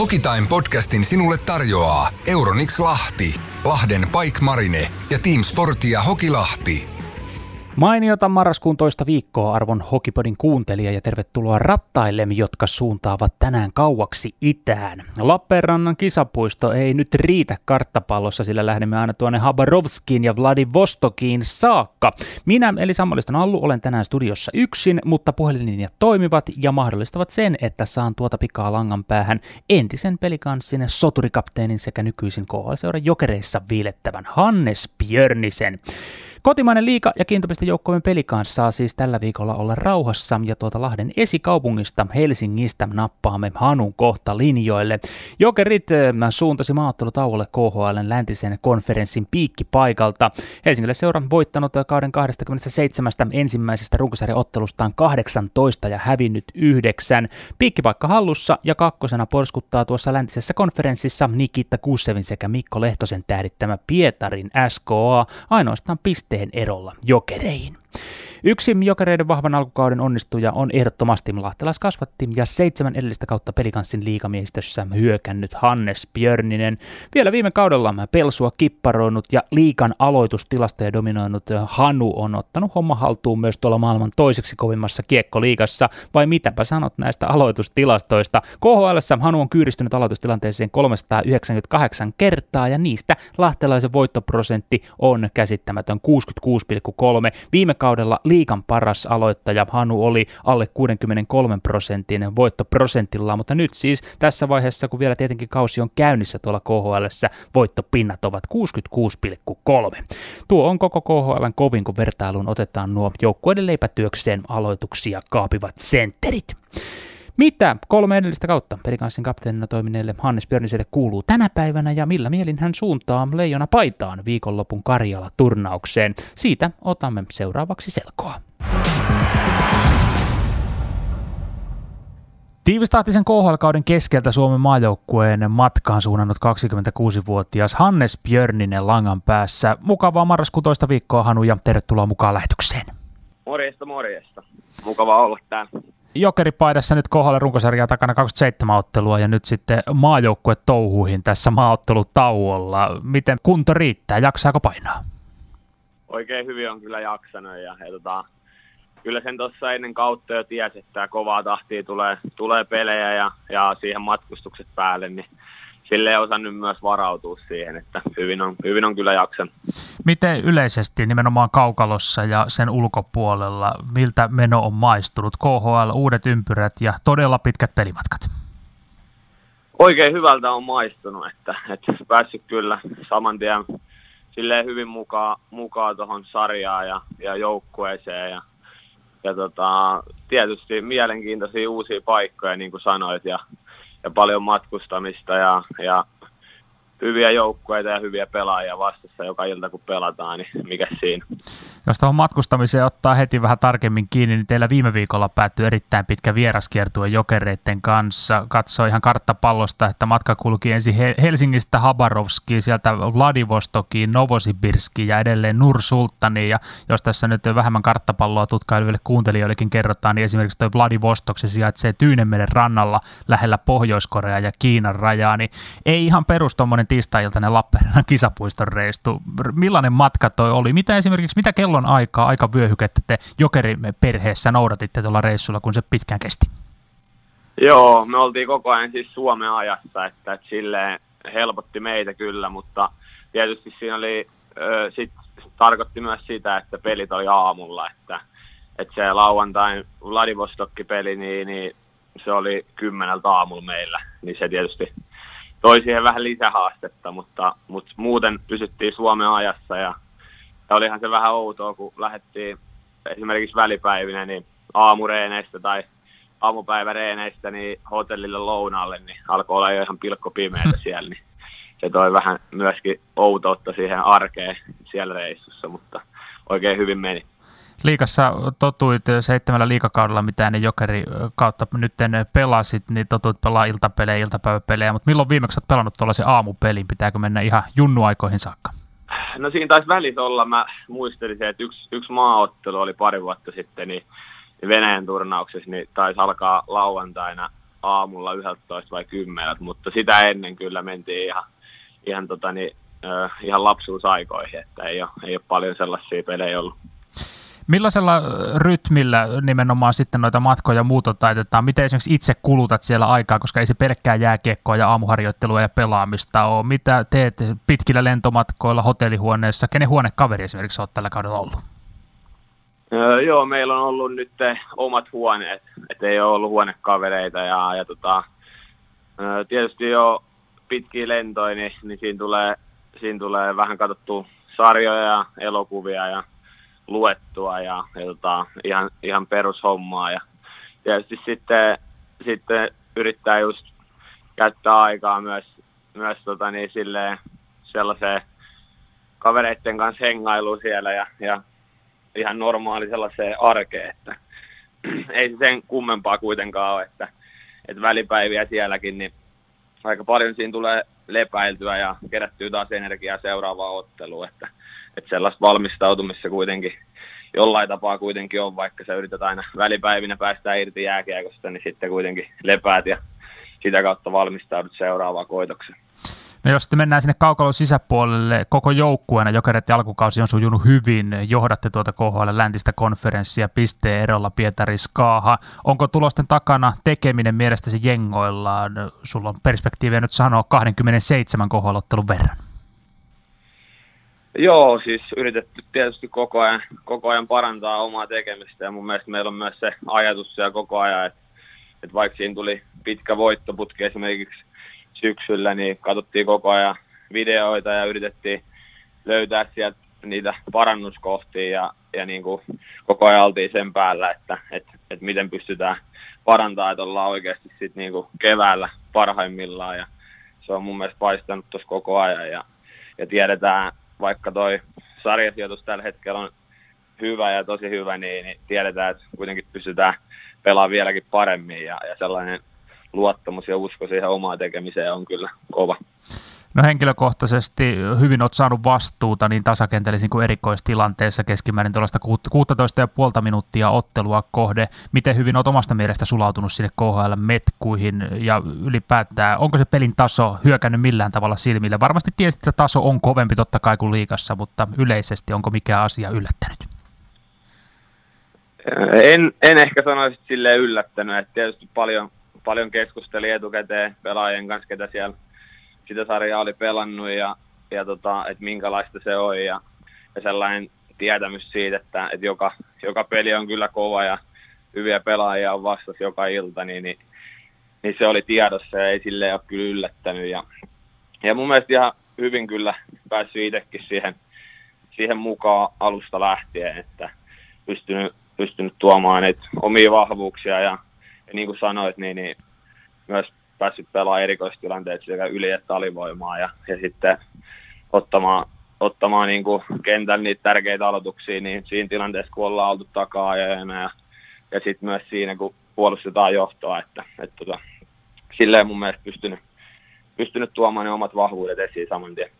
Hokitime podcastin sinulle tarjoaa Euronix Lahti, Lahden Pike Marine ja Team Sportia Hokilahti. Mainiota marraskuun toista viikkoa arvon Hokipodin kuuntelija ja tervetuloa rattaille, jotka suuntaavat tänään kauaksi itään. Lappeenrannan kisapuisto ei nyt riitä karttapallossa, sillä lähdemme aina tuonne Habarovskiin ja Vladivostokiin saakka. Minä eli Sammoliston Allu olen tänään studiossa yksin, mutta puhelinlinjat toimivat ja mahdollistavat sen, että saan tuota pikaa langan päähän entisen pelikanssin soturikapteenin sekä nykyisin KHL-seuran jokereissa viilettävän Hannes Björnisen. Kotimainen liika ja kiintopistejoukkojen pelikanssa saa siis tällä viikolla olla rauhassa ja tuota Lahden esikaupungista Helsingistä nappaamme Hanun kohta linjoille. Jokerit eh, suuntasi maattelutauolle KHLn läntisen konferenssin piikkipaikalta. Helsingille seura voittanut kauden 27 ensimmäisestä runkosarjaottelustaan 18 ja hävinnyt yhdeksän. Piikkipaikka hallussa ja kakkosena porskuttaa tuossa läntisessä konferenssissa Nikita Kussevin sekä Mikko Lehtosen tähdittämä Pietarin SKA ainoastaan piste pisteen erolla jokereihin. Yksi jokereiden vahvan alkukauden onnistuja on ehdottomasti lahtelaiskasvatti ja seitsemän edellistä kautta pelikanssin liikamiehistössä hyökännyt Hannes Björninen. Vielä viime kaudella Pelsua kipparoinut ja liikan aloitustilastoja dominoinut Hanu on ottanut homma haltuun myös tuolla maailman toiseksi kovimmassa kiekkoliigassa. Vai mitäpä sanot näistä aloitustilastoista? KHL Hanu on kyyristynyt aloitustilanteeseen 398 kertaa ja niistä lahtelaisen voittoprosentti on käsittämätön 66,3. Viime kaudella liikan paras aloittaja Hanu oli alle 63 prosentin voittoprosentilla, mutta nyt siis tässä vaiheessa, kun vielä tietenkin kausi on käynnissä tuolla KHL, voittopinnat ovat 66,3. Tuo on koko KHL kovin, kun vertailuun otetaan nuo joukkueiden leipätyökseen aloituksia kaapivat sentterit. Mitä kolme edellistä kautta pelikanssin kapteenina toimineelle Hannes Björniselle kuuluu tänä päivänä ja millä mielin hän suuntaa leijona paitaan viikonlopun Karjala-turnaukseen? Siitä otamme seuraavaksi selkoa. Tiivistahtisen KHL-kauden keskeltä Suomen maajoukkueen matkaan suunnannut 26-vuotias Hannes Björninen langan päässä. Mukavaa marraskuun toista viikkoa Hanu ja tervetuloa mukaan lähetykseen. Morjesta, morjesta. Mukava olla täällä. Jokeripaidassa nyt kohdalla runkosarjaa takana 27 ottelua ja nyt sitten maajoukkue touhuihin tässä maaottelutauolla. Miten kunto riittää? Jaksaako painaa? Oikein hyvin on kyllä jaksanut ja, ja tota, kyllä sen tuossa ennen kautta jo tiesi, että kovaa tahtia tulee, tulee pelejä ja, ja siihen matkustukset päälle, niin sille ei osannut myös varautua siihen, että hyvin on, hyvin on kyllä jaksanut. Miten yleisesti nimenomaan kaukalossa ja sen ulkopuolella, miltä meno on maistunut? KHL, uudet ympyrät ja todella pitkät pelimatkat. Oikein hyvältä on maistunut, että, että päässyt kyllä saman tien silleen hyvin mukaan, mukaan tuohon sarjaan ja, ja joukkueeseen ja, ja tota, tietysti mielenkiintoisia uusia paikkoja, niin kuin sanoit, ja ja paljon matkustamista ja, ja hyviä joukkueita ja hyviä pelaajia vastassa joka ilta, kun pelataan, niin mikä siinä. Jos tuohon matkustamiseen ottaa heti vähän tarkemmin kiinni, niin teillä viime viikolla päättyi erittäin pitkä vieraskiertue jokereiden kanssa. Katsoi ihan karttapallosta, että matka kulki ensin Helsingistä Habarovskiin, sieltä Vladivostokiin, Novosibirskiin ja edelleen Nursultaniin. Ja jos tässä nyt vähemmän karttapalloa tutkaileville kuuntelijoillekin kerrotaan, niin esimerkiksi tuo Vladivostok se sijaitsee Tyynemeren rannalla lähellä Pohjois-Korea ja Kiinan rajaa, niin ei ihan perus tiistai-iltainen Lappeenrannan kisapuiston reistu. Millainen matka toi oli? Mitä esimerkiksi, mitä kellon aikaa, aika vyöhykettä te jokeriperheessä noudatitte tuolla reissulla, kun se pitkään kesti? Joo, me oltiin koko ajan siis Suomen ajassa, että, että silleen helpotti meitä kyllä, mutta tietysti siinä oli, ö, sit tarkoitti myös sitä, että pelit oli aamulla, että, että se lauantain Vladivostokki-peli, niin, niin se oli kymmeneltä aamulla meillä, niin se tietysti toi siihen vähän lisähaastetta, mutta, mutta muuten pysyttiin Suomen ajassa ja, ja olihan se vähän outoa, kun lähdettiin esimerkiksi välipäivinä niin aamureeneistä tai aamupäiväreeneistä niin hotellille lounaalle, niin alkoi olla jo ihan pilkko pimeätä siellä, niin se toi vähän myöskin outoutta siihen arkeen siellä reissussa, mutta oikein hyvin meni. Liikassa totuit seitsemällä liikakaudella, mitä ne jokeri kautta nyt pelasit, niin totuit pelaa iltapelejä, iltapäiväpelejä, mutta milloin viimeksi olet pelannut tuollaisen aamupelin? Pitääkö mennä ihan junnuaikoihin saakka? No siinä taisi välissä olla, mä muistelin että yksi, yksi maaottelu oli pari vuotta sitten, niin Venäjän turnauksessa niin taisi alkaa lauantaina aamulla 11 vai 10, mutta sitä ennen kyllä mentiin ihan, ihan, tota, niin, ihan lapsuusaikoihin, että ei ole, ei ole paljon sellaisia pelejä ollut. Millaisella rytmillä nimenomaan sitten noita matkoja muuta taitetaan? Miten esimerkiksi itse kulutat siellä aikaa, koska ei se pelkkää jääkiekkoa ja aamuharjoittelua ja pelaamista ole. Mitä teet pitkillä lentomatkoilla, hotellihuoneessa? Kenen huonekaveri esimerkiksi olet tällä kaudella ollut? Öö, joo, meillä on ollut nyt omat huoneet, että ei ole ollut huonekavereita ja, ja tota, öö, tietysti jo pitkiä lentoja, niin, niin siinä, tulee, siinä tulee vähän katsottua sarjoja ja elokuvia ja luettua ja, ja tota, ihan, ihan perushommaa. Ja tietysti sitten, sitten yrittää just käyttää aikaa myös, myös tota, niin, silleen, sellaiseen kavereiden kanssa hengailuun siellä ja, ja ihan normaali sellaiseen arkeen, että ei se sen kummempaa kuitenkaan ole, että, että välipäiviä sielläkin, niin aika paljon siinä tulee lepäiltyä ja kerättyä taas energiaa seuraavaan otteluun, että, että sellaista valmistautumista kuitenkin jollain tapaa kuitenkin on, vaikka sä yrität aina välipäivinä päästä irti jääkiekosta, niin sitten kuitenkin lepäät ja sitä kautta valmistaudut seuraavaan koitokseen. No jos sitten mennään sinne kaukalon sisäpuolelle, koko joukkueena Jokerit alkukausi on sujunut hyvin, johdatte tuota KHL läntistä konferenssia pisteen erolla Pietari Skaaha. Onko tulosten takana tekeminen mielestäsi jengoillaan? Sulla on perspektiiviä nyt sanoa 27 KHL-ottelun verran. Joo, siis yritetty tietysti koko ajan, koko ajan parantaa omaa tekemistä ja mun mielestä meillä on myös se ajatus siellä koko ajan, että, että vaikka siinä tuli pitkä voittoputki esimerkiksi syksyllä, niin katsottiin koko ajan videoita ja yritettiin löytää sieltä niitä parannuskohtia ja, ja niin kuin koko ajan oltiin sen päällä, että, että, että miten pystytään parantamaan, että ollaan oikeasti sitten niin kuin keväällä parhaimmillaan ja se on mun mielestä paistanut tuossa koko ajan ja, ja tiedetään, vaikka toi sarjasijoitus tällä hetkellä on hyvä ja tosi hyvä, niin, niin tiedetään, että kuitenkin pystytään pelaamaan vieläkin paremmin ja, ja sellainen luottamus ja usko siihen omaan tekemiseen on kyllä kova. No henkilökohtaisesti hyvin olet saanut vastuuta niin tasakentällisiin kuin erikoistilanteessa keskimäärin tuollaista 16,5 minuuttia ottelua kohde. Miten hyvin olet omasta mielestä sulautunut sinne KHL-metkuihin ja ylipäätään, onko se pelin taso hyökännyt millään tavalla silmille? Varmasti tiesit, että taso on kovempi totta kai kuin liikassa, mutta yleisesti onko mikään asia yllättänyt? En, en ehkä sanoisi silleen yllättänyt, että tietysti paljon, paljon keskusteli etukäteen pelaajien kanssa, ketä siellä sitä sarjaa oli pelannut ja, ja tota, että minkälaista se on ja, ja sellainen tietämys siitä, että, että joka, joka peli on kyllä kova ja hyviä pelaajia on vastassa joka ilta, niin, niin, niin se oli tiedossa ja ei sille ole kyllä yllättänyt. Ja, ja mun mielestä ihan hyvin kyllä päässyt itsekin siihen, siihen mukaan alusta lähtien, että pystynyt, pystynyt tuomaan niitä omia vahvuuksia ja, ja niin kuin sanoit, niin, niin myös päässyt pelaamaan erikoistilanteet sekä yli- että alivoimaa ja, ja sitten ottamaan, ottamaan niin kuin kentän niitä tärkeitä aloituksia niin siinä tilanteessa, kun ollaan oltu takaa ja, ja, ja sitten myös siinä, kun puolustetaan johtoa, että, että tota, silleen mun mielestä pystynyt, pystynyt tuomaan ne omat vahvuudet esiin saman tien.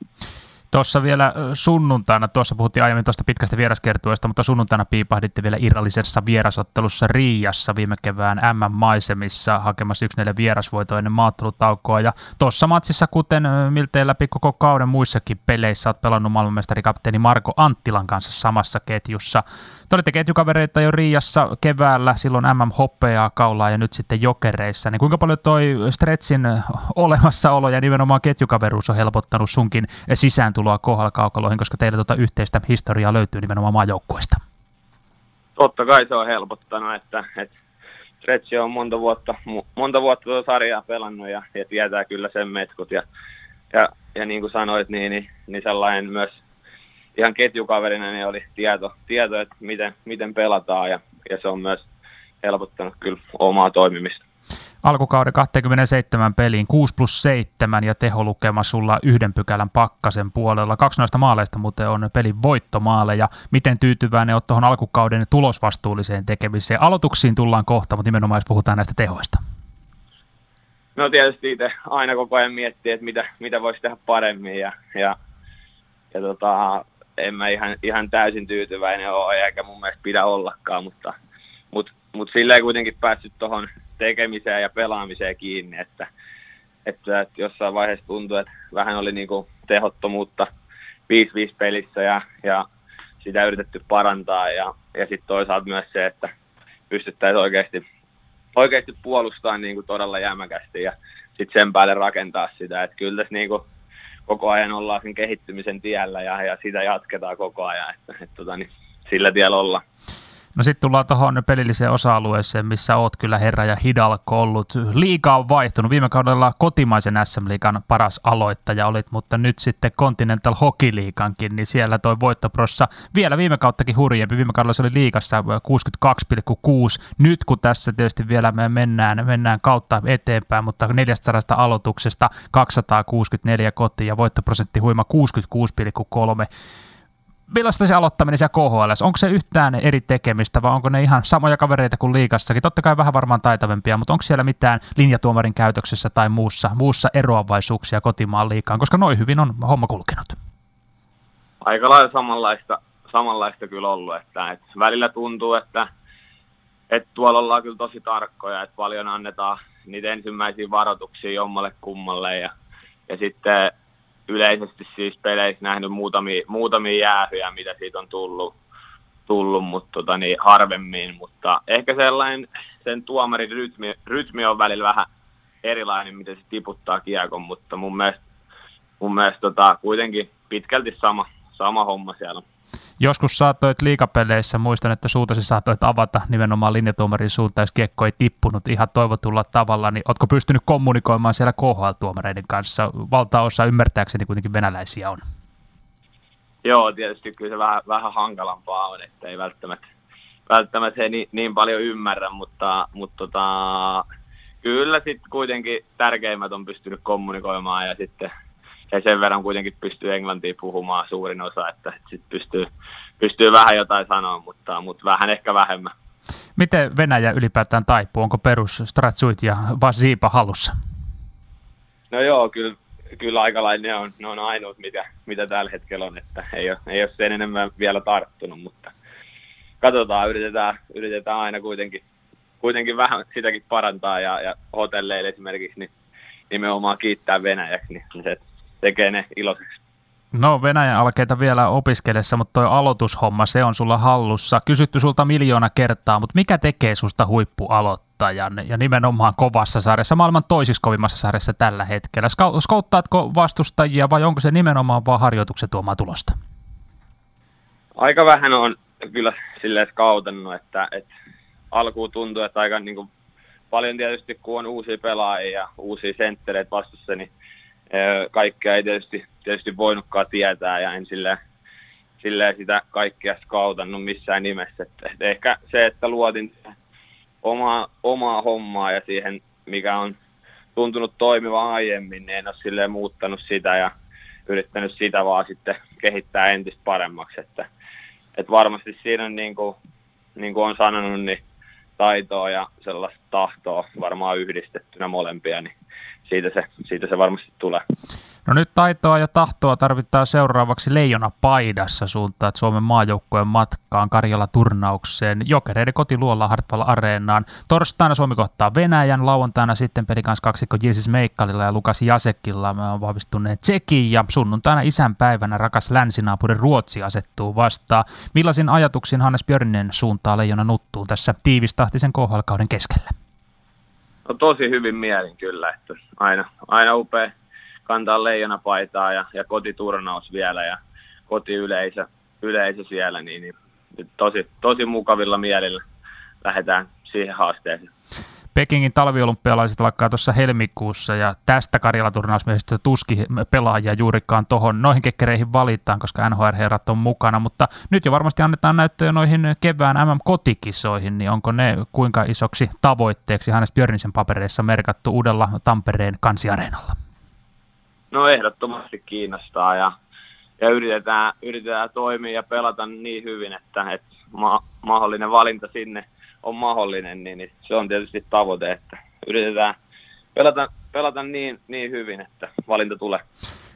Tuossa vielä sunnuntaina, tuossa puhuttiin aiemmin tuosta pitkästä vieraskertueesta, mutta sunnuntaina piipahditte vielä irrallisessa vierasottelussa Riijassa viime kevään M-maisemissa hakemassa 1-4 vierasvoito ennen maattelutaukoa. Ja tuossa matsissa, kuten miltei läpi koko kauden muissakin peleissä, olet pelannut maailmanmestarikapteeni Marko Anttilan kanssa samassa ketjussa. Te olitte ketjukavereita jo Riijassa keväällä, silloin MM-hoppeaa kaulaa ja nyt sitten jokereissa. Niin kuinka paljon toi Stretsin olemassaolo ja nimenomaan ketjukaveruus on helpottanut sunkin sisääntuloa kohdalla kaukaloihin, koska teillä tuota yhteistä historiaa löytyy nimenomaan maajoukkueesta? Totta kai se on helpottanut, että, että Stretsi on monta vuotta, monta vuotta tuota sarjaa pelannut ja, ja tietää kyllä sen metkut. Ja, ja, ja niin kuin sanoit, niin, niin, niin sellainen myös ihan ketjukaverina niin oli tieto, tieto että miten, miten pelataan ja, ja se on myös helpottanut kyllä omaa toimimista. Alkukauden 27 peliin 6 plus 7 ja teholukema sulla yhden pykälän pakkasen puolella. Kaksi noista maaleista muuten on pelin voittomaaleja. Miten tyytyväinen olet tuohon alkukauden tulosvastuulliseen tekemiseen? Aloituksiin tullaan kohta, mutta nimenomaan jos puhutaan näistä tehoista. No tietysti itse aina koko ajan miettii, että mitä, mitä voisi tehdä paremmin ja, ja, ja tota, en mä ihan, ihan täysin tyytyväinen ole, eikä mun mielestä pidä ollakaan, mutta, mutta, mutta silleen kuitenkin päässyt tuohon tekemiseen ja pelaamiseen kiinni, että, että, että jossain vaiheessa tuntui, että vähän oli niin kuin tehottomuutta 5-5 pelissä ja, ja sitä yritetty parantaa ja, ja sitten toisaalta myös se, että pystyttäisiin oikeasti, oikeasti puolustamaan niin kuin todella jämäkästi ja sitten sen päälle rakentaa sitä, että kyllä tässä niin kuin koko ajan ollaan sen kehittymisen tiellä ja, ja sitä jatketaan koko ajan, että, että, että tota, niin, sillä tiellä ollaan. No sitten tullaan tuohon pelilliseen osa-alueeseen, missä oot kyllä herra ja hidalko ollut. Liiga on vaihtunut. Viime kaudella kotimaisen SM-liigan paras aloittaja olit, mutta nyt sitten Continental Hockey Liigankin, niin siellä toi voittoprossa vielä viime kauttakin hurjempi. Viime kaudella se oli liigassa 62,6. Nyt kun tässä tietysti vielä me mennään, mennään kautta eteenpäin, mutta 400 aloituksesta 264 kotiin ja voittoprosentti huima 66,3 millaista se aloittaminen siellä KHL? Onko se yhtään eri tekemistä vai onko ne ihan samoja kavereita kuin liikassakin? Totta kai vähän varmaan taitavempia, mutta onko siellä mitään linjatuomarin käytöksessä tai muussa, muussa eroavaisuuksia kotimaan liikaan, koska noin hyvin on homma kulkenut? Aika lailla samanlaista, samanlaista kyllä ollut, että, että välillä tuntuu, että, että tuolla ollaan kyllä tosi tarkkoja, että paljon annetaan niitä ensimmäisiä varoituksia jommalle kummalle ja, ja sitten yleisesti siis peleissä nähnyt muutamia, muutamia jäähyjä, mitä siitä on tullut, tullut mutta tota, niin, harvemmin, mutta ehkä sellainen sen tuomarin rytmi, rytmi on välillä vähän erilainen, miten se tiputtaa kiekon, mutta mun mielestä, mun mielestä tota, kuitenkin pitkälti sama, sama homma siellä Joskus saatoit liikapeleissä, muistan, että suutasi saatoit avata nimenomaan linjatuomarin suuntaan, jos kiekko ei tippunut ihan toivotulla tavalla, niin oletko pystynyt kommunikoimaan siellä KHL-tuomareiden kanssa? Valtaosa ymmärtääkseni kuitenkin venäläisiä on. Joo, tietysti kyllä se vähän, vähän hankalampaa on, että ei välttämättä, välttämättä he niin, niin paljon ymmärrä, mutta, mutta tota, kyllä sitten kuitenkin tärkeimmät on pystynyt kommunikoimaan ja sitten he sen verran kuitenkin pystyy englantia puhumaan suurin osa, että sitten pystyy, pystyy vähän jotain sanoa, mutta, mutta vähän ehkä vähemmän. Miten Venäjä ylipäätään taipuu? Onko perus Stratsuit ja Vasiipa halussa? No joo, kyllä, kyllä aika lailla ne on, ne on ainoat, mitä, mitä tällä hetkellä on, että ei ole, ei ole sen enemmän vielä tarttunut, mutta katsotaan, yritetään, yritetään aina kuitenkin, kuitenkin vähän sitäkin parantaa ja, ja hotelleille esimerkiksi niin nimenomaan kiittää Venäjäksi, niin se, tekee ne iloiseksi. No Venäjän alkeita vielä opiskellessa, mutta toi aloitushomma, se on sulla hallussa. Kysytty sulta miljoona kertaa, mutta mikä tekee susta huippualoittajan ja nimenomaan kovassa sarjassa, maailman toisiksi kovimmassa sarjassa tällä hetkellä? Skouttaatko vastustajia vai onko se nimenomaan vaan harjoituksen tuomaa tulosta? Aika vähän on kyllä silleen skautannut, että, että alkuun tuntuu, että aika niin kuin, paljon tietysti kun on uusia pelaajia ja uusia senttereitä vastussa, niin kaikkea ei tietysti, tietysti voinutkaan tietää ja en silleen, silleen sitä kaikkea skautannut missään nimessä. Et, et ehkä se, että luotin omaa, omaa hommaa ja siihen, mikä on tuntunut toimiva aiemmin, niin en ole silleen muuttanut sitä ja yrittänyt sitä vaan sitten kehittää entistä paremmaksi. Että, et varmasti siinä on niin kuin, niin kuin on sanonut, niin taitoa ja sellaista tahtoa varmaan yhdistettynä molempia, niin siitä se, siitä se varmasti tulee. No nyt taitoa ja tahtoa tarvitaan seuraavaksi Leijona paidassa suuntaan Suomen maajoukkueen matkaan Karjala-turnaukseen Jokereiden kotiluolla Hartwall Areenaan. Torstaina Suomi kohtaa Venäjän, lauantaina sitten pelikans kaksikko Jesus Meikkalilla ja Lukas Jasekilla. Me on vahvistuneet Tsekin ja sunnuntaina isänpäivänä rakas länsinaapuri Ruotsi asettuu vastaan. Millaisin ajatuksin Hannes Björnen suuntaa Leijona nuttuun tässä tiivistahtisen KHL-kauden keskellä? No tosi hyvin mielin kyllä, että aina, aina upea kantaa leijonapaitaa ja, ja kotiturnaus vielä ja kotiyleisö yleisö siellä, niin, niin tosi, tosi mukavilla mielillä lähdetään siihen haasteeseen. Pekingin talviolympialaiset alkaa tuossa helmikuussa ja tästä Karjala-turnausmiehistä tuski pelaajia juurikaan tuohon noihin kekkereihin valitaan, koska NHL-herrat on mukana, mutta nyt jo varmasti annetaan näyttöjä noihin kevään MM-kotikisoihin, niin onko ne kuinka isoksi tavoitteeksi Hannes Björnisen papereissa merkattu uudella Tampereen kansiareenalla? No ehdottomasti kiinnostaa ja, ja yritetään, yritetään toimia ja pelata niin hyvin, että, että ma- mahdollinen valinta sinne – on mahdollinen, niin, niin se on tietysti tavoite, että yritetään pelata, pelata niin, niin hyvin, että valinta tulee.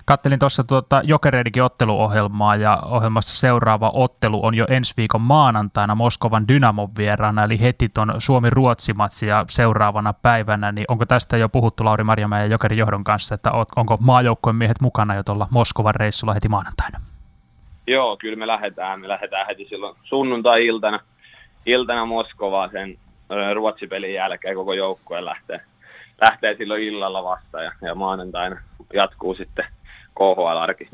Kattelin tuossa tuota Jokereidikin otteluohjelmaa ja ohjelmassa seuraava ottelu on jo ensi viikon maanantaina Moskovan Dynamon vieraana, eli heti tuon Suomi-Ruotsi-matsia seuraavana päivänä, niin onko tästä jo puhuttu Lauri Marjamäen ja Jokerin johdon kanssa, että onko maajoukkueen miehet mukana jo tuolla Moskovan reissulla heti maanantaina? Joo, kyllä me lähdetään. Me lähdetään heti silloin sunnuntai-iltana iltana Moskovaan sen Ruotsipelin jälkeen koko joukkue lähtee, lähtee silloin illalla vasta ja, ja maanantaina jatkuu sitten KHL-arki.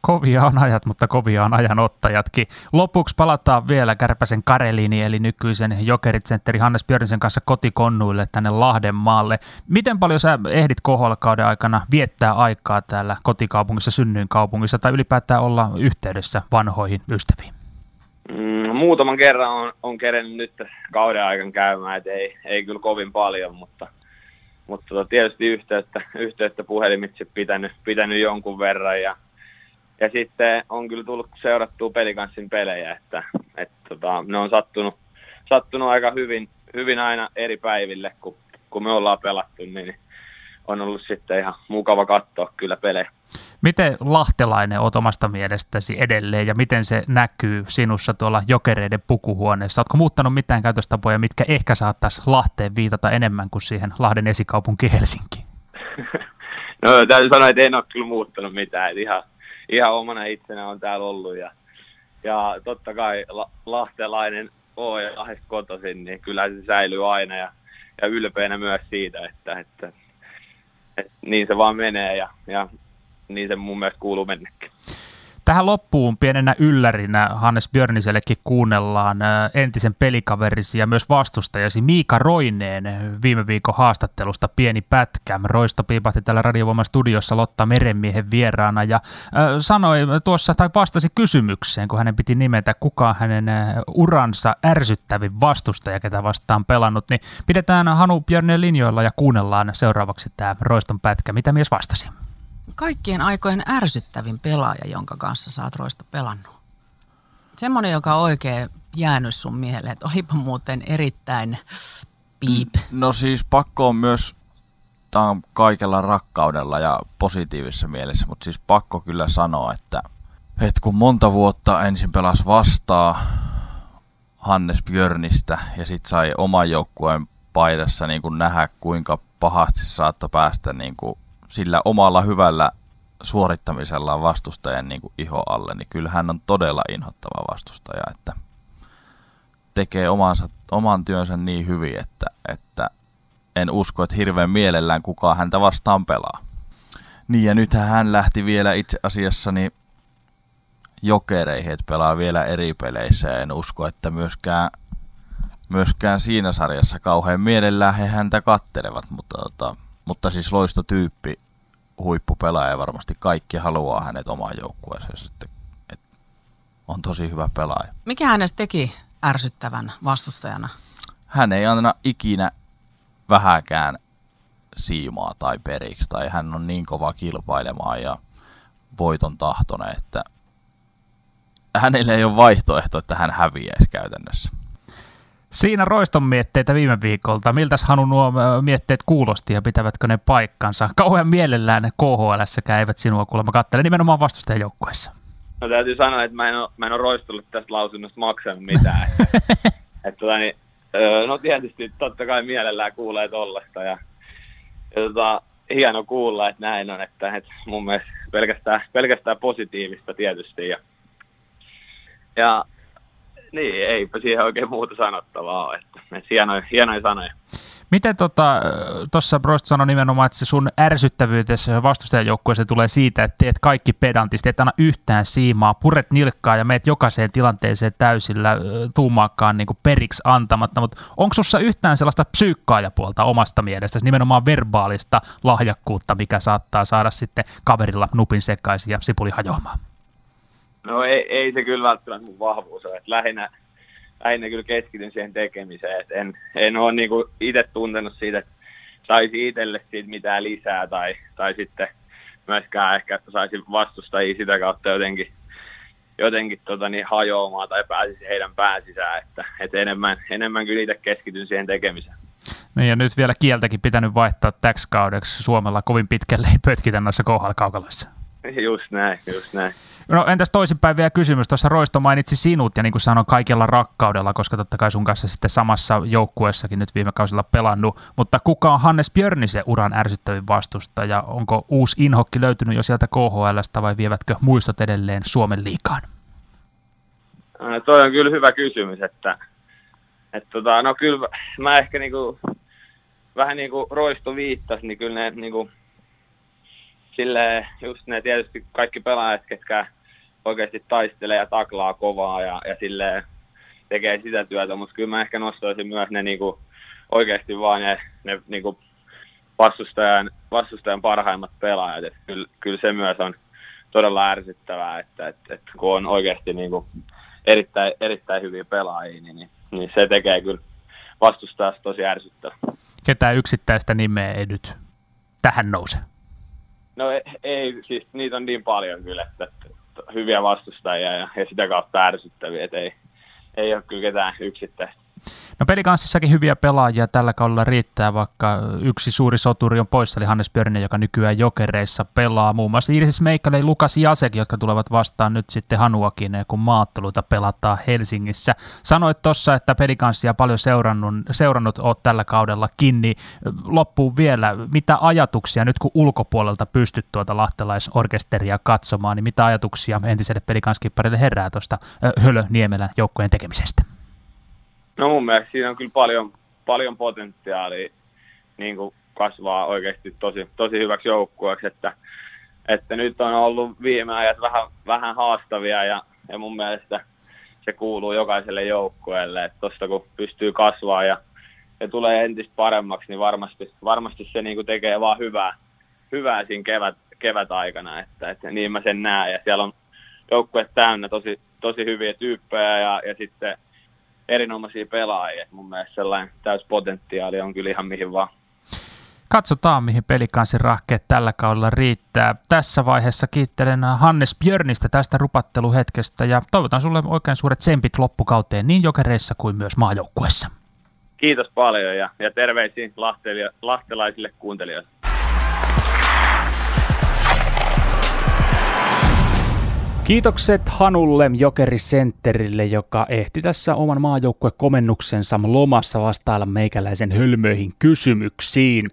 Kovia on ajat, mutta kovia on ajanottajatkin. Lopuksi palataan vielä Kärpäsen Kareliini, eli nykyisen Jokerit-sentteri Hannes Björnsen kanssa kotikonnuille tänne Lahden maalle. Miten paljon sä ehdit KHL-kauden aikana viettää aikaa täällä kotikaupungissa, synnyinkaupungissa, tai ylipäätään olla yhteydessä vanhoihin ystäviin? Mm, muutaman kerran on, on kerennyt nyt kauden aikana käymään, että ei, ei kyllä kovin paljon, mutta, mutta tota, tietysti yhteyttä, yhteyttä puhelimitse pitänyt, pitänyt jonkun verran ja, ja sitten on kyllä tullut seurattua pelikanssin pelejä, että, että tota, ne on sattunut, sattunut aika hyvin, hyvin aina eri päiville, kun, kun me ollaan pelattu, niin on ollut sitten ihan mukava katsoa kyllä pelejä. Miten lahtelainen oot omasta mielestäsi edelleen ja miten se näkyy sinussa tuolla jokereiden pukuhuoneessa? Oletko muuttanut mitään käytöstapoja, mitkä ehkä saattaisi Lahteen viitata enemmän kuin siihen Lahden esikaupunki Helsinki? no täytyy sanoa, että en ole kyllä muuttanut mitään. Että ihan, ihan omana itsenä on täällä ollut ja, ja totta kai la, lahtelainen oo ja Lahdesta kotoisin, niin kyllä se säilyy aina ja, ja ylpeänä myös siitä, että, että, niin se vaan menee ja, ja niin se mun mielestä kuuluu mennäkin. Tähän loppuun pienenä yllärinä Hannes Björnisellekin kuunnellaan entisen pelikaverisi ja myös vastustajasi Miika Roineen viime viikon haastattelusta pieni pätkä. Roisto piipahti täällä Radiovoiman studiossa Lotta Merenmiehen vieraana ja sanoi tuossa tai vastasi kysymykseen, kun hänen piti nimetä kuka hänen uransa ärsyttävin vastustaja, ketä vastaan pelannut, niin pidetään Hanu Björnien linjoilla ja kuunnellaan seuraavaksi tämä Roiston pätkä. Mitä mies vastasi? Kaikkien aikojen ärsyttävin pelaaja, jonka kanssa sä oot Roista pelannut? Semmoinen, joka on oikein jäänyt sun mieleen, että olipa muuten erittäin piip. No siis pakko on myös, tämä on kaikella rakkaudella ja positiivisessa mielessä, mutta siis pakko kyllä sanoa, että, että kun monta vuotta ensin pelas vastaa Hannes Björnistä ja sitten sai oman joukkueen paidassa niin kuin nähdä, kuinka pahasti saattoi päästä niin kuin sillä omalla hyvällä suorittamisellaan vastustajan niin kuin iho alle, niin kyllä hän on todella inhottava vastustaja, että tekee omansa, oman työnsä niin hyvin, että, että en usko, että hirveän mielellään kukaan häntä vastaan pelaa. Niin ja nythän hän lähti vielä itse asiassa niin jokereihin, että pelaa vielä eri peleissä en usko, että myöskään, myöskään siinä sarjassa kauhean mielellään he häntä kattelevat, mutta tota, mutta siis loistotyyppi, huippupelaaja varmasti kaikki haluaa hänet omaan joukkueeseen sitten. Et on tosi hyvä pelaaja. Mikä hänestä teki ärsyttävän vastustajana? Hän ei anna ikinä vähäkään siimaa tai periksi, tai hän on niin kova kilpailemaan ja voiton tahtoinen, että hänelle ei ole vaihtoehto, että hän häviäisi käytännössä. Siinä roiston mietteitä viime viikolta. Miltäs Hanu nuo mietteet kuulosti ja pitävätkö ne paikkansa? Kauhean mielellään KHL eivät sinua kuulemma kattele nimenomaan vastustajajoukkueessa. No täytyy sanoa, että mä en ole, mä en ole roistellut tästä lausunnosta maksanut mitään. että, että, tota, niin, no tietysti totta kai mielellään kuulee tollasta ja, ja tota, hieno kuulla, että näin on, että, että mun mielestä pelkästään, pelkästään positiivista tietysti ja, ja niin, eipä siihen oikein muuta sanottavaa ole. Että, hienoja, hienoja sanoja. Miten tuossa tota, Prost sanoi nimenomaan, että se sun ärsyttävyytesi vastustajajoukkueeseen tulee siitä, että teet kaikki pedantisti, et anna yhtään siimaa, puret nilkkaa ja meet jokaiseen tilanteeseen täysillä tuumaakaan niin periksi antamatta, mutta onko sussa yhtään sellaista psyykkaajapuolta omasta mielestäsi, nimenomaan verbaalista lahjakkuutta, mikä saattaa saada sitten kaverilla nupin sekaisin ja sipuli hajoamaan? No ei, ei se kyllä välttämättä mun vahvuus ole. Lähinnä, lähinnä kyllä keskityn siihen tekemiseen. Et en, en ole niinku itse tuntenut siitä, että saisi itselle siitä mitään lisää tai, tai sitten myöskään ehkä, että saisi vastustajia sitä kautta jotenkin, jotenkin tota, niin hajoamaan tai pääsisi heidän pään sisään. Että, että enemmän, enemmän kyllä itse keskityn siihen tekemiseen. Niin ja nyt vielä kieltäkin pitänyt vaihtaa täksi kaudeksi Suomella kovin pitkälle pötkitä noissa KHL-kaukaloissa. Just näin, just näin. No entäs toisinpäin vielä kysymys. Tuossa Roisto mainitsi sinut ja niin kuin sanoin kaikella rakkaudella, koska totta kai sun kanssa sitten samassa joukkueessakin nyt viime kausilla pelannut. Mutta kuka on Hannes Björnisen uran ärsyttävin vastustaja? Onko uusi inhokki löytynyt jo sieltä KHLstä vai vievätkö muistot edelleen Suomen liikaan? No, toi on kyllä hyvä kysymys, että, että tota, no kyllä mä ehkä niinku, vähän niin kuin Roisto viittasi, niin kyllä ne niinku, silleen, just ne tietysti kaikki pelaajat, ketkä oikeasti taistelee ja taklaa kovaa ja, ja silleen tekee sitä työtä, mutta kyllä mä ehkä nostaisin myös ne niinku, oikeasti vaan ne, ne niinku, vastustajan, vastustajan parhaimmat pelaajat. Et kyllä, kyllä, se myös on todella ärsyttävää, että, että, että kun on oikeasti niinku erittäin, erittäin hyviä pelaajia, niin, niin, niin se tekee kyllä vastustajasta tosi ärsyttävää. Ketään yksittäistä nimeä ei nyt tähän nouse? No ei, ei, siis niitä on niin paljon kyllä, että, että hyviä vastustajia ja, ja sitä kautta ärsyttäviä, että ei, ei ole kyllä ketään yksittäistä. No pelikanssissakin hyviä pelaajia tällä kaudella riittää, vaikka yksi suuri soturi on poissa, eli Hannes Björnen, joka nykyään jokereissa pelaa. Muun muassa Iris Meikkale ja Lukas Jasek, jotka tulevat vastaan nyt sitten Hanuakin, kun maatteluita pelataan Helsingissä. Sanoit tuossa, että pelikanssia paljon seurannut, seurannut oot tällä kaudella kiinni. Loppuun vielä, mitä ajatuksia nyt kun ulkopuolelta pystyt tuota lahtelaisorkesteria katsomaan, niin mitä ajatuksia entiselle pelikanskipparille herää tuosta Hölö Niemelän joukkojen tekemisestä? No mun mielestä siinä on kyllä paljon, paljon potentiaalia niin kuin kasvaa oikeasti tosi, tosi hyväksi joukkueeksi, että, että nyt on ollut viime ajat vähän, vähän haastavia ja, ja mun mielestä se kuuluu jokaiselle joukkueelle, että tuosta kun pystyy kasvaa ja, ja tulee entistä paremmaksi, niin varmasti, varmasti se niin kuin tekee vaan hyvää, hyvää siinä kevät, kevät aikana, että, että niin mä sen näen. Ja siellä on joukkue täynnä tosi, tosi hyviä tyyppejä ja, ja sitten erinomaisia pelaajia. Mun mielestä sellainen täyspotentiaali on kyllä ihan mihin vaan. Katsotaan, mihin pelikansin rahkeet tällä kaudella riittää. Tässä vaiheessa kiittelen Hannes Björnistä tästä rupatteluhetkestä ja toivotan sulle oikein suuret tsempit loppukauteen niin jokereissa kuin myös maajoukkuessa. Kiitos paljon ja, ja terveisiä lahtelaisille kuuntelijoille. Kiitokset Hanulle Jokerisentterille, joka ehti tässä oman maajoukkuekomennuksensa lomassa vastailla meikäläisen hölmöihin kysymyksiin.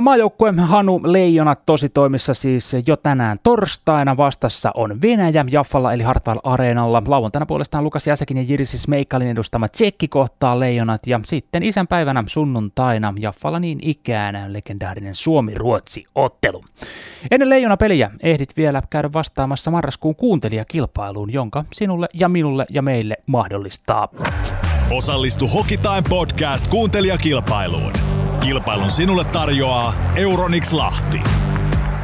Maajoukkue Hanu Leijonat tositoimissa siis jo tänään torstaina. Vastassa on Venäjä Jaffalla eli Hartwall Areenalla. Lauantaina puolestaan Lukas Jäsekin ja Jirisis Meikkalin edustama Tsekki kohtaa Leijonat. Ja sitten isänpäivänä sunnuntaina Jaffalla niin ikään legendaarinen Suomi-Ruotsi-ottelu. Ennen Leijona-peliä ehdit vielä käydä vastaamassa marraskuun kuuntelijakilpailuun, jonka sinulle ja minulle ja meille mahdollistaa. Osallistu Hokitime Podcast kuuntelijakilpailuun. Kilpailun sinulle tarjoaa Euronix Lahti.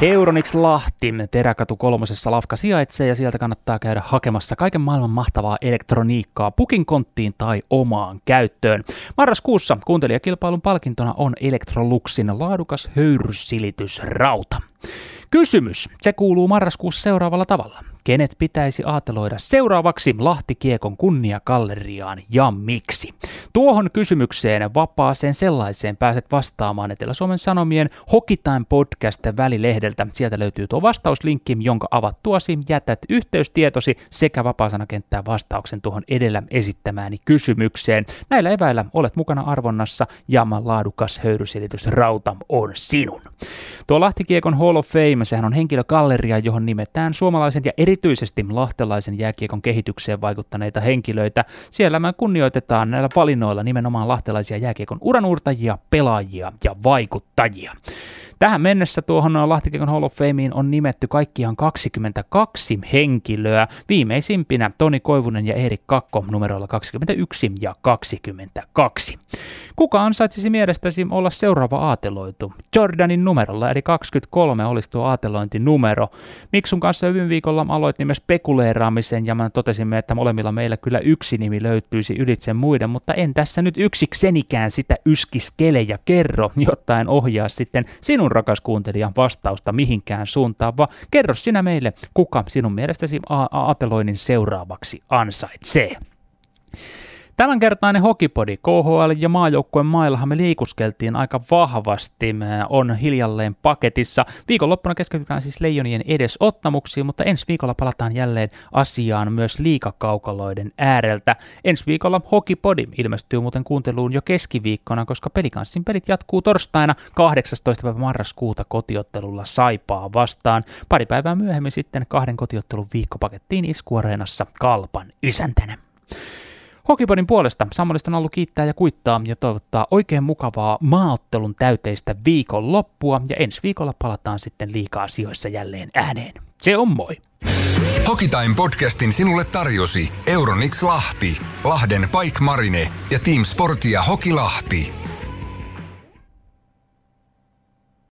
Euronix Lahti, Teräkatu kolmosessa Lafka sijaitsee ja sieltä kannattaa käydä hakemassa kaiken maailman mahtavaa elektroniikkaa pukin konttiin tai omaan käyttöön. Marraskuussa kuuntelijakilpailun palkintona on Electroluxin laadukas höyrysilitysrauta. Kysymys, se kuuluu marraskuussa seuraavalla tavalla. Kenet pitäisi aateloida seuraavaksi Lahtikiekon kunniakalleriaan ja miksi? Tuohon kysymykseen vapaaseen sellaiseen pääset vastaamaan Etelä-Suomen Sanomien Hokitime podcast välilehdeltä. Sieltä löytyy tuo vastauslinkki, jonka avattuasi jätät yhteystietosi sekä vapaasanakenttää vastauksen tuohon edellä esittämääni kysymykseen. Näillä eväillä olet mukana arvonnassa ja laadukas höyrysilitys Rauta on sinun. Tuo Lahtikiekon Hall of Fame, sehän on henkilökalleria, johon nimetään suomalaisen ja erityisesti lahtelaisen jääkiekon kehitykseen vaikuttaneita henkilöitä. Siellä me kunnioitetaan näillä valinnoilla nimenomaan lahtelaisia jääkiekon uranuurtajia, pelaajia ja vaikuttajia. Tähän mennessä tuohon Lahtikekon Hall of Fameen on nimetty kaikkiaan 22 henkilöä, viimeisimpinä Toni Koivunen ja Erik Kakko numeroilla 21 ja 22. Kuka ansaitsisi mielestäsi olla seuraava aateloitu? Jordanin numerolla, eli 23 olisi tuo aatelointinumero. Miksun kanssa viime viikolla aloitin myös spekuleeraamisen ja mä totesimme, että molemmilla meillä kyllä yksi nimi löytyisi ylitse muiden, mutta en tässä nyt yksiksenikään sitä yskiskele ja kerro, jotta en ohjaa sitten sinun sinun rakas kuuntelija vastausta mihinkään suuntaan, vaan kerro sinä meille, kuka sinun mielestäsi aateloinnin seuraavaksi ansaitsee. Tämänkertainen hokipodi KHL ja maajoukkueen maillahan me liikuskeltiin aika vahvasti. On hiljalleen paketissa. Viikonloppuna keskitytään siis leijonien edesottamuksiin, mutta ensi viikolla palataan jälleen asiaan myös liikakaukaloiden ääreltä. Ensi viikolla hokipodi ilmestyy muuten kuunteluun jo keskiviikkona, koska pelikanssin pelit jatkuu torstaina 18. päivä marraskuuta kotiottelulla Saipaa vastaan. Pari päivää myöhemmin sitten kahden kotiottelun viikkopakettiin iskuareenassa Kalpan isäntänä. Hokipodin puolesta Sammolista on ollut kiittää ja kuittaa ja toivottaa oikein mukavaa maaottelun täyteistä viikon loppua ja ensi viikolla palataan sitten liikaa asioissa jälleen ääneen. Se on moi! Hokitime podcastin sinulle tarjosi Euronix Lahti, Lahden Pike Marine ja Team Sportia Hoki Lahti.